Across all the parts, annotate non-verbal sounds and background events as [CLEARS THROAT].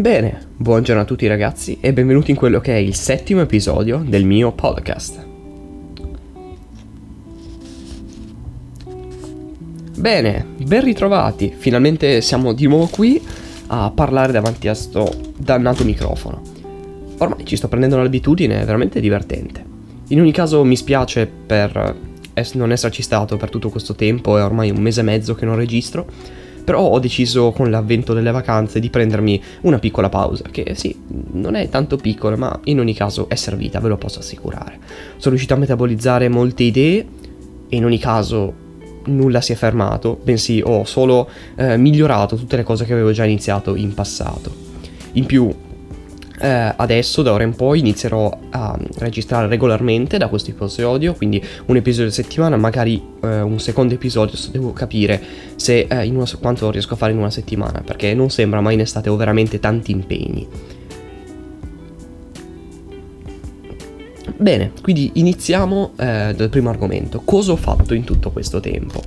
Bene, buongiorno a tutti ragazzi e benvenuti in quello che è il settimo episodio del mio podcast. Bene, ben ritrovati, finalmente siamo di nuovo qui a parlare davanti a sto dannato microfono. Ormai ci sto prendendo un'abitudine, è veramente divertente. In ogni caso mi spiace per non esserci stato per tutto questo tempo, è ormai un mese e mezzo che non registro però ho deciso con l'avvento delle vacanze di prendermi una piccola pausa, che sì, non è tanto piccola, ma in ogni caso è servita, ve lo posso assicurare. Sono riuscito a metabolizzare molte idee e in ogni caso nulla si è fermato, bensì ho solo eh, migliorato tutte le cose che avevo già iniziato in passato. In più eh, adesso da ora in poi inizierò a registrare regolarmente da questo episodio, quindi un episodio a settimana, magari eh, un secondo episodio, devo capire se, eh, una, quanto riesco a fare in una settimana, perché non sembra mai in estate ho veramente tanti impegni. Bene, quindi iniziamo eh, dal primo argomento. Cosa ho fatto in tutto questo tempo?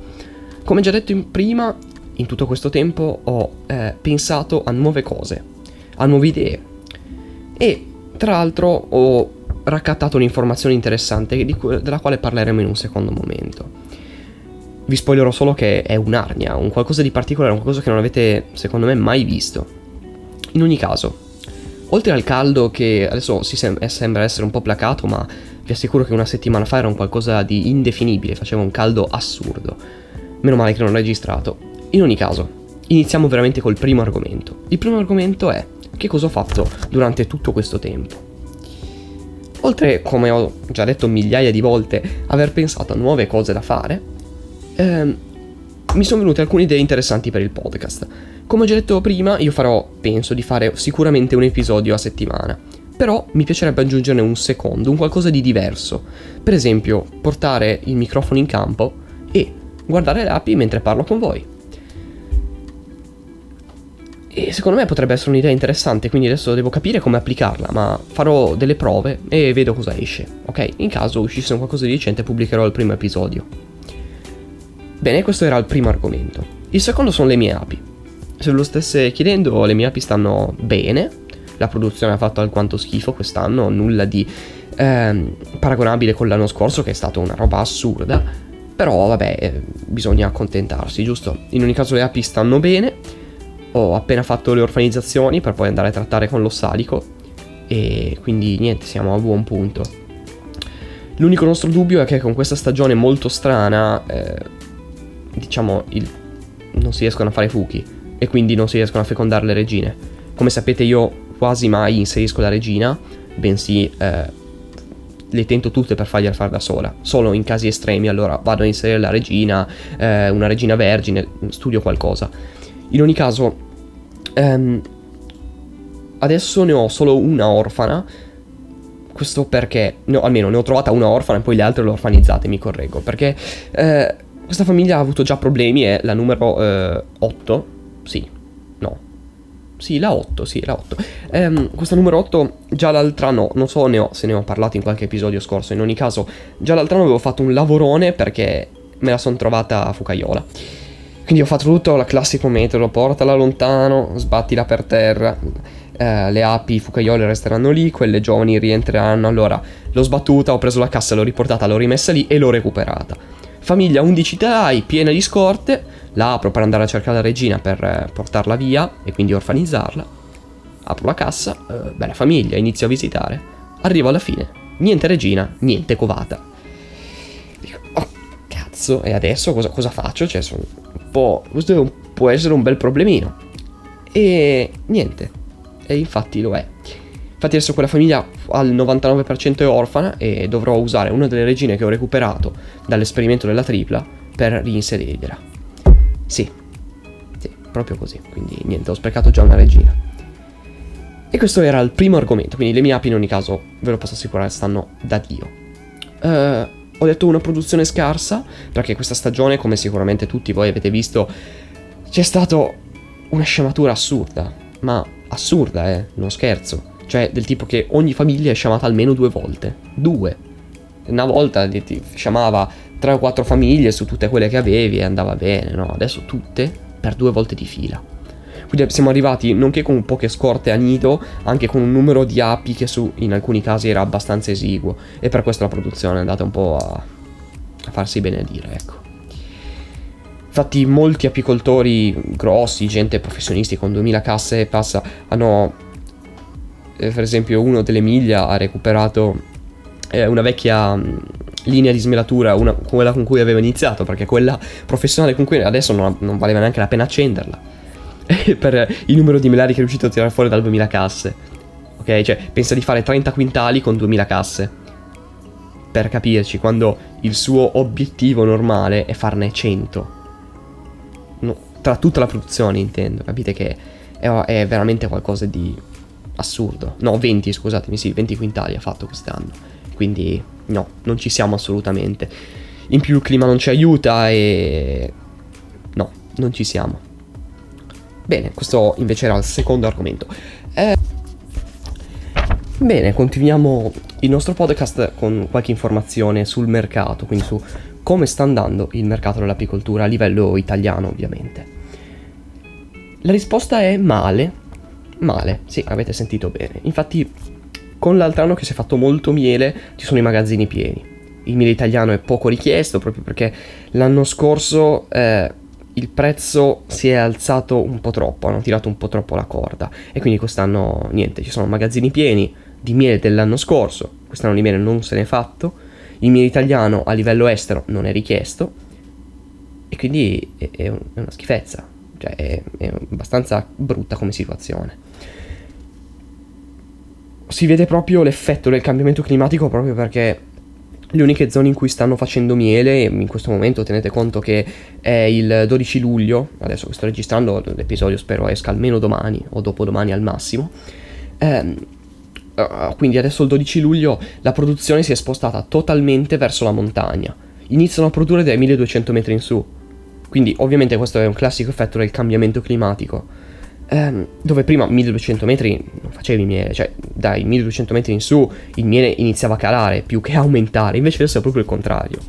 Come già detto in prima, in tutto questo tempo ho eh, pensato a nuove cose, a nuove idee, e tra l'altro ho raccattato un'informazione interessante cui, della quale parleremo in un secondo momento. Vi spoilerò solo che è un'arnia, un qualcosa di particolare, un qualcosa che non avete secondo me mai visto. In ogni caso, oltre al caldo che adesso sem- eh, sembra essere un po' placato, ma vi assicuro che una settimana fa era un qualcosa di indefinibile, faceva un caldo assurdo. Meno male che non ho registrato. In ogni caso, iniziamo veramente col primo argomento. Il primo argomento è che cosa ho fatto durante tutto questo tempo. Oltre, come ho già detto migliaia di volte, aver pensato a nuove cose da fare, ehm, mi sono venute alcune idee interessanti per il podcast. Come ho già detto prima, io farò, penso di fare sicuramente un episodio a settimana. Però mi piacerebbe aggiungerne un secondo, un qualcosa di diverso. Per esempio, portare il microfono in campo e guardare le api mentre parlo con voi. E secondo me potrebbe essere un'idea interessante, quindi adesso devo capire come applicarla, ma farò delle prove e vedo cosa esce. Ok, in caso uscisse qualcosa di decente pubblicherò il primo episodio. Bene, questo era il primo argomento. Il secondo sono le mie api. Se ve lo stesse chiedendo, le mie api stanno bene. La produzione ha fatto alquanto schifo quest'anno, nulla di ehm, paragonabile con l'anno scorso, che è stata una roba assurda. Però vabbè, eh, bisogna accontentarsi, giusto? In ogni caso le api stanno bene ho appena fatto le orfanizzazioni per poi andare a trattare con l'ossalico e quindi niente, siamo a buon punto. L'unico nostro dubbio è che con questa stagione molto strana, eh, diciamo, il, non si riescono a fare fuchi e quindi non si riescono a fecondare le regine. Come sapete io quasi mai inserisco la regina, bensì eh, le tento tutte per fargliela fare da sola. Solo in casi estremi allora vado a inserire la regina, eh, una regina vergine, studio qualcosa. In ogni caso, ehm, adesso ne ho solo una orfana. Questo perché, no, almeno ne ho trovata una orfana e poi le altre le ho orfanizzate, mi correggo. Perché eh, questa famiglia ha avuto già problemi, è la numero eh, 8. Sì, no. Sì, la 8, sì, la 8. Ehm, questa numero 8 già l'altra no, non so ne ho, se ne ho parlato in qualche episodio scorso. In ogni caso, già l'altra anno avevo fatto un lavorone perché me la sono trovata a Fucaiola. Quindi ho fatto tutto il classico metodo, portala lontano, sbattila per terra, eh, le api fucaiole resteranno lì, quelle giovani rientreranno, allora l'ho sbattuta, ho preso la cassa, l'ho riportata, l'ho rimessa lì e l'ho recuperata. Famiglia 11 telai, piena di scorte, la apro per andare a cercare la regina per eh, portarla via e quindi orfanizzarla. Apro la cassa, eh, bella famiglia, inizio a visitare. Arrivo alla fine, niente regina, niente covata. Cazzo, e adesso cosa, cosa faccio? Cioè, sono po', questo può essere un bel problemino. E niente, e infatti lo è. Infatti adesso quella famiglia al 99% è orfana e dovrò usare una delle regine che ho recuperato dall'esperimento della tripla per reinserirgliela. Sì, sì, proprio così. Quindi niente, ho sprecato già una regina. E questo era il primo argomento, quindi le mie api in ogni caso, ve lo posso assicurare, stanno da Dio. Uh, ho detto una produzione scarsa, perché questa stagione, come sicuramente tutti voi avete visto, c'è stato una scematura assurda. Ma assurda, eh, non scherzo. Cioè, del tipo che ogni famiglia è sciamata almeno due volte. Due. Una volta ti sciamava tre o quattro famiglie su tutte quelle che avevi e andava bene, no? Adesso tutte per due volte di fila. Quindi siamo arrivati nonché con poche scorte a nido, anche con un numero di api che su, in alcuni casi era abbastanza esiguo. E per questo la produzione è andata un po' a, a farsi benedire, ecco. Infatti molti apicoltori grossi, gente professionisti con 2000 casse passa, hanno eh, per esempio uno dell'Emilia ha recuperato eh, una vecchia mh, linea di smelatura, una, quella con cui aveva iniziato, perché quella professionale con cui adesso non, non valeva neanche la pena accenderla. [LAUGHS] per il numero di melari che è riuscito a tirare fuori dal 2000 casse. Ok, cioè pensa di fare 30 quintali con 2000 casse. Per capirci, quando il suo obiettivo normale è farne 100 no, tra tutta la produzione intendo, capite che è, è, veramente qualcosa di assurdo. No, 20, scusatemi, sì, 20 quintali ha fatto quest'anno. Quindi no, non ci siamo assolutamente. In più il clima non ci aiuta e... No, non ci siamo. Bene, questo invece era il secondo argomento. Eh... Bene, continuiamo il nostro podcast con qualche informazione sul mercato, quindi su come sta andando il mercato dell'apicoltura a livello italiano ovviamente. La risposta è male, male, sì, avete sentito bene. Infatti con l'altro anno che si è fatto molto miele ci sono i magazzini pieni. Il miele italiano è poco richiesto proprio perché l'anno scorso eh, il prezzo si è alzato un po' troppo, hanno tirato un po' troppo la corda e quindi quest'anno niente, ci sono magazzini pieni di miele dell'anno scorso, quest'anno di miele non se n'è fatto il mio italiano a livello estero non è richiesto e quindi è, è una schifezza, cioè è, è abbastanza brutta come situazione. Si vede proprio l'effetto del cambiamento climatico proprio perché le uniche zone in cui stanno facendo miele, in questo momento tenete conto che è il 12 luglio, adesso che sto registrando l'episodio spero esca almeno domani o dopodomani al massimo, ehm, Uh, quindi adesso il 12 luglio la produzione si è spostata totalmente verso la montagna. Iniziano a produrre dai 1200 metri in su. Quindi ovviamente questo è un classico effetto del cambiamento climatico. Um, dove prima 1200 metri non facevi miele, cioè dai 1200 metri in su il miele iniziava a calare più che aumentare, invece adesso è proprio il contrario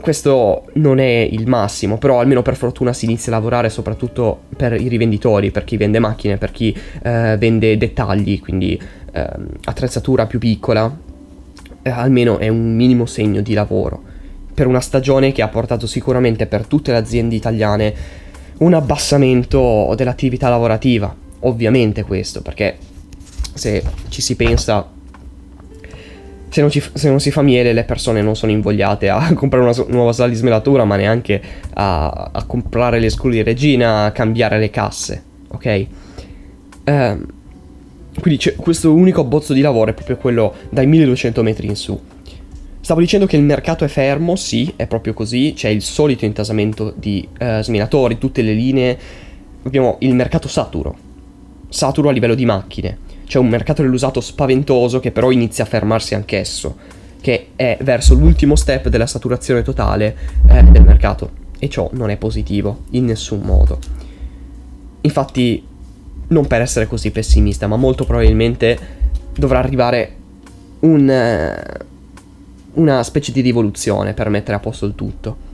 questo non è il massimo, però almeno per fortuna si inizia a lavorare soprattutto per i rivenditori, per chi vende macchine, per chi eh, vende dettagli, quindi eh, attrezzatura più piccola, eh, almeno è un minimo segno di lavoro. Per una stagione che ha portato sicuramente per tutte le aziende italiane un abbassamento dell'attività lavorativa, ovviamente questo, perché se ci si pensa se non, ci, se non, si fa miele le persone non sono invogliate a [LAUGHS] comprare una nuova sala di smelatura, ma neanche a, a comprare le sculi di regina, a cambiare le casse, ok? Eh, quindi questo unico bozzo di lavoro è proprio quello dai 1200 metri in su. Stavo dicendo che il mercato è fermo, sì, è proprio così, c'è il solito intasamento di eh, sminatori, tutte le linee, abbiamo il mercato saturo, saturo a livello di macchine c'è un mercato dell'usato spaventoso che però inizia a fermarsi anch'esso, che è verso l'ultimo step della saturazione totale eh, del mercato. E ciò non è positivo, in nessun modo. Infatti, non per essere così pessimista, ma molto probabilmente dovrà arrivare un, eh, una specie di rivoluzione per mettere a posto il tutto.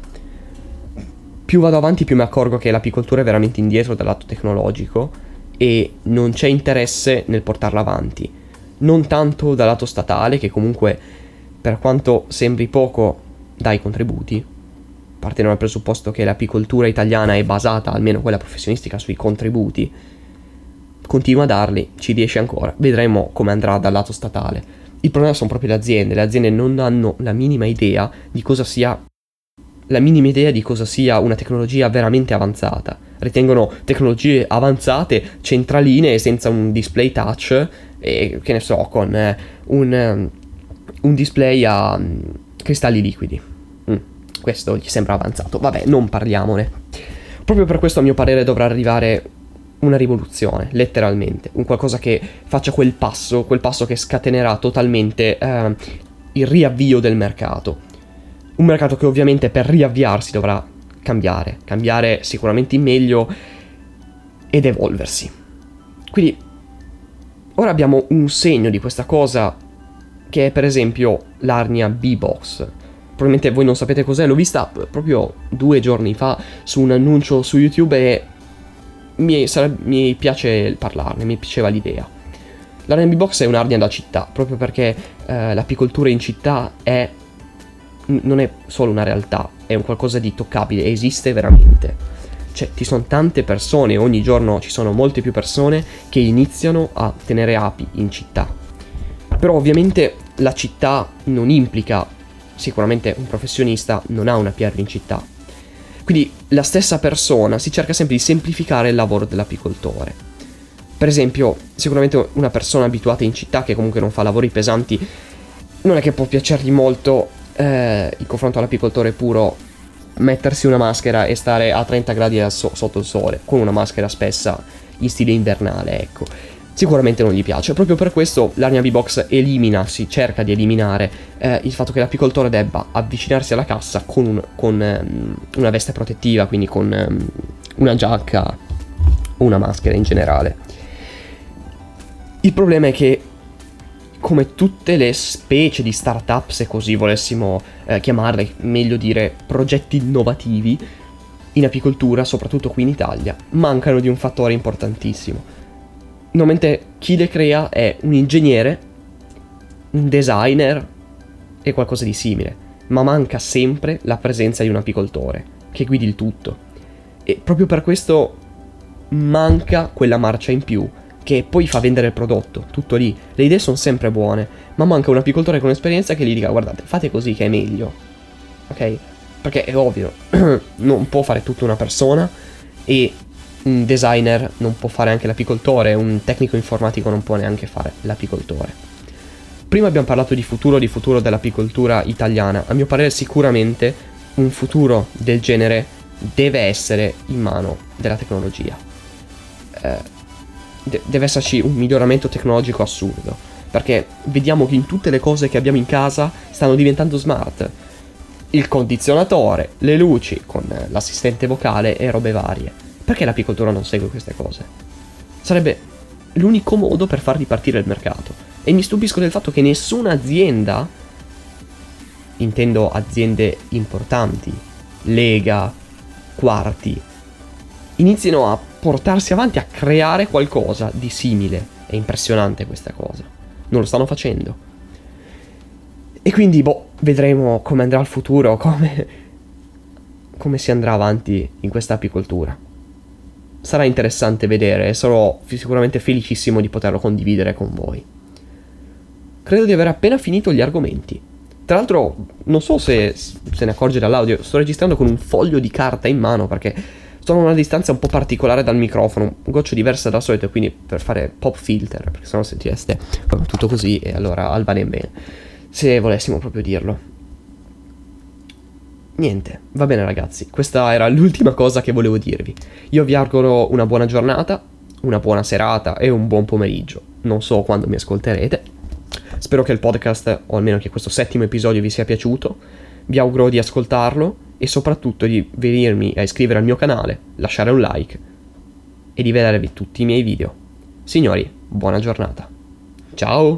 Più vado avanti, più mi accorgo che l'apicoltura è veramente indietro dal lato tecnologico e non c'è interesse nel portarla avanti. Non tanto dal lato statale, che comunque, per quanto sembri poco, dà i contributi. Partendo dal presupposto che l'apicoltura italiana è basata, almeno quella professionistica, sui contributi. Continua a darli, ci riesce ancora. Vedremo come andrà dal lato statale. Il problema sono proprio le aziende. Le aziende non hanno la minima idea di cosa sia la minima idea di cosa sia una tecnologia veramente avanzata. Ritengono tecnologie avanzate, centraline senza un display touch e che ne so, con eh, un, um, un, display a um, cristalli liquidi. Mm, questo gli sembra avanzato. Vabbè, non parliamone. Proprio per questo a mio parere dovrà arrivare una rivoluzione, letteralmente, un qualcosa che faccia quel passo, quel passo che scatenerà totalmente eh, il riavvio del mercato un mercato che ovviamente per riavviarsi dovrà cambiare, cambiare sicuramente in meglio ed evolversi. Quindi ora abbiamo un segno di questa cosa che è per esempio l'Arnia B-Box. Probabilmente voi non sapete cos'è, l'ho vista proprio due giorni fa su un annuncio su YouTube e mi, sareb- mi piace parlarne, mi piaceva l'idea. L'R&B Box è un'arnia da città, proprio perché eh, l'apicoltura in città è, non è solo una realtà, è un qualcosa di toccabile, esiste veramente. Cioè, ci sono tante persone, ogni giorno ci sono molte più persone che iniziano a tenere api in città. Però ovviamente la città non implica, sicuramente un professionista non ha una PR in città. Quindi la stessa persona si cerca sempre di semplificare il lavoro dell'apicoltore. Per esempio, sicuramente una persona abituata in città che comunque non fa lavori pesanti, non è che può piacergli molto eh, in confronto all'apicoltore puro mettersi una maschera e stare a 30 gradi so- sotto il sole con una maschera spessa in stile invernale, ecco. Sicuramente non gli piace. Proprio per questo l'Arnia V-Box elimina, si cerca di eliminare eh, il fatto che l'apicoltore debba avvicinarsi alla cassa con, un, con um, una veste protettiva, quindi con um, una giacca o una maschera in generale. Il problema è che, come tutte le specie di startup, se così volessimo eh, chiamarle, meglio dire progetti innovativi, in apicoltura, soprattutto qui in Italia, mancano di un fattore importantissimo. Normalmente chi le crea è un ingegnere, un designer e qualcosa di simile, ma manca sempre la presenza di un apicoltore che guidi il tutto. E proprio per questo manca quella marcia in più che poi fa vendere il prodotto, tutto lì. Le idee sono sempre buone, ma manca un apicoltore con esperienza che gli dica guardate, fate così che è meglio. Ok? Perché è ovvio, [CLEARS THROAT] non può fare tutta una persona e un designer non può fare anche l'apicoltore, un tecnico informatico non può neanche fare l'apicoltore. Prima abbiamo parlato di futuro, di futuro dell'apicoltura italiana. A mio parere sicuramente un futuro del genere deve essere in mano della tecnologia. Eh, de- deve esserci un miglioramento tecnologico assurdo. Perché vediamo che in tutte le cose che abbiamo in casa stanno diventando smart. Il condizionatore, le luci con l'assistente vocale e robe varie. Perché l'apicoltura non segue queste cose? Sarebbe l'unico modo per far ripartire il mercato. E mi stupisco del fatto che nessuna azienda, intendo aziende importanti, Lega, Quarti, inizino a portarsi avanti, a creare qualcosa di simile. È impressionante questa cosa. Non lo stanno facendo. E quindi, boh, vedremo come andrà il futuro, come, come si andrà avanti in questa apicoltura. Sarà interessante vedere e sarò sicuramente felicissimo di poterlo condividere con voi. Credo di aver appena finito gli argomenti. Tra l'altro, non so se se ne accorge dall'audio, sto registrando con un foglio di carta in mano perché sono a una distanza un po' particolare dal microfono, un goccio diversa dal solito, quindi per fare pop filter, perché sennò sentireste tutto così e allora al bene bene, se volessimo proprio dirlo. Niente, va bene ragazzi, questa era l'ultima cosa che volevo dirvi. Io vi auguro una buona giornata, una buona serata e un buon pomeriggio. Non so quando mi ascolterete. Spero che il podcast, o almeno che questo settimo episodio vi sia piaciuto. Vi auguro di ascoltarlo e soprattutto di venirmi a iscrivere al mio canale, lasciare un like e di vedervi tutti i miei video. Signori, buona giornata. Ciao!